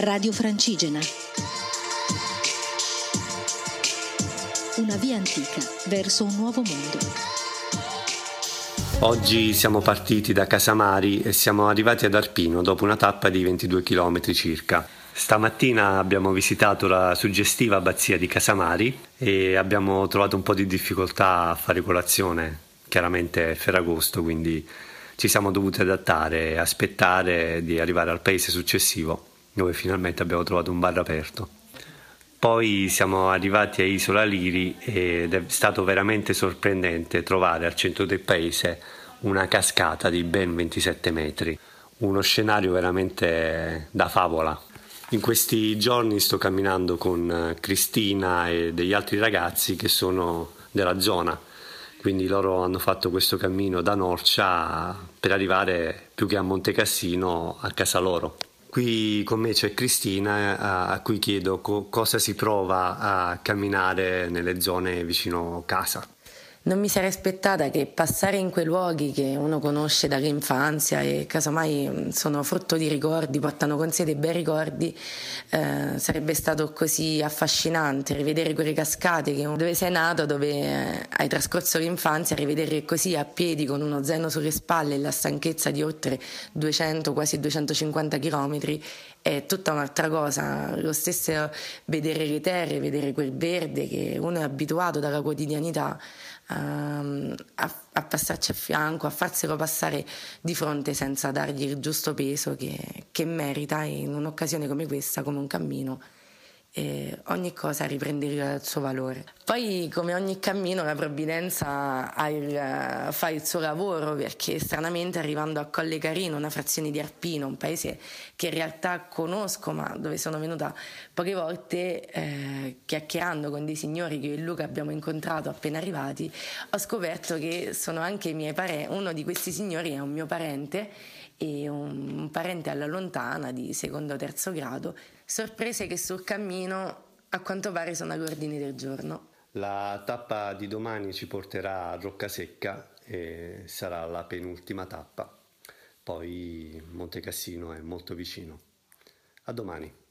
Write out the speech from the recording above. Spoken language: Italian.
Radio Francigena. Una via antica verso un nuovo mondo. Oggi siamo partiti da Casamari e siamo arrivati ad Arpino dopo una tappa di 22 km circa. Stamattina abbiamo visitato la suggestiva abbazia di Casamari e abbiamo trovato un po' di difficoltà a fare colazione. Chiaramente è Ferragosto, quindi ci siamo dovuti adattare e aspettare di arrivare al paese successivo dove finalmente abbiamo trovato un bar aperto. Poi siamo arrivati a Isola Liri ed è stato veramente sorprendente trovare al centro del paese una cascata di ben 27 metri, uno scenario veramente da favola. In questi giorni sto camminando con Cristina e degli altri ragazzi che sono della zona, quindi loro hanno fatto questo cammino da Norcia per arrivare più che a Monte Cassino a casa loro. Qui con me c'è Cristina a cui chiedo co- cosa si prova a camminare nelle zone vicino casa. Non mi sarei aspettata che passare in quei luoghi che uno conosce dall'infanzia e casomai mm, sono frutto di ricordi, portano con sé dei bei ricordi, eh, sarebbe stato così affascinante rivedere quelle cascate che, dove sei nato, dove eh, hai trascorso l'infanzia, rivedere così a piedi con uno zaino sulle spalle e la stanchezza di oltre 200, quasi 250 km è tutta un'altra cosa. Lo stesso vedere le terre, vedere quel verde che uno è abituato dalla quotidianità um, a, a, passarci a fianco, a farselo passare di fronte senza dargli il giusto peso che, che merita in un'occasione come questa, come un cammino e ogni cosa riprendeva il suo valore. Poi, come ogni cammino, la provvidenza il, fa il suo lavoro perché stranamente arrivando a Colle Carino, una frazione di Arpino, un paese che in realtà conosco ma dove sono venuta poche volte, eh, chiacchierando con dei signori che io e Luca abbiamo incontrato appena arrivati, ho scoperto che sono anche i miei parenti, uno di questi signori è un mio parente e un parente alla lontana di secondo o terzo grado, sorprese che sul cammino a quanto pare sono all'ordine del giorno. La tappa di domani ci porterà a Roccasecca e sarà la penultima tappa. Poi Monte Cassino è molto vicino. A domani.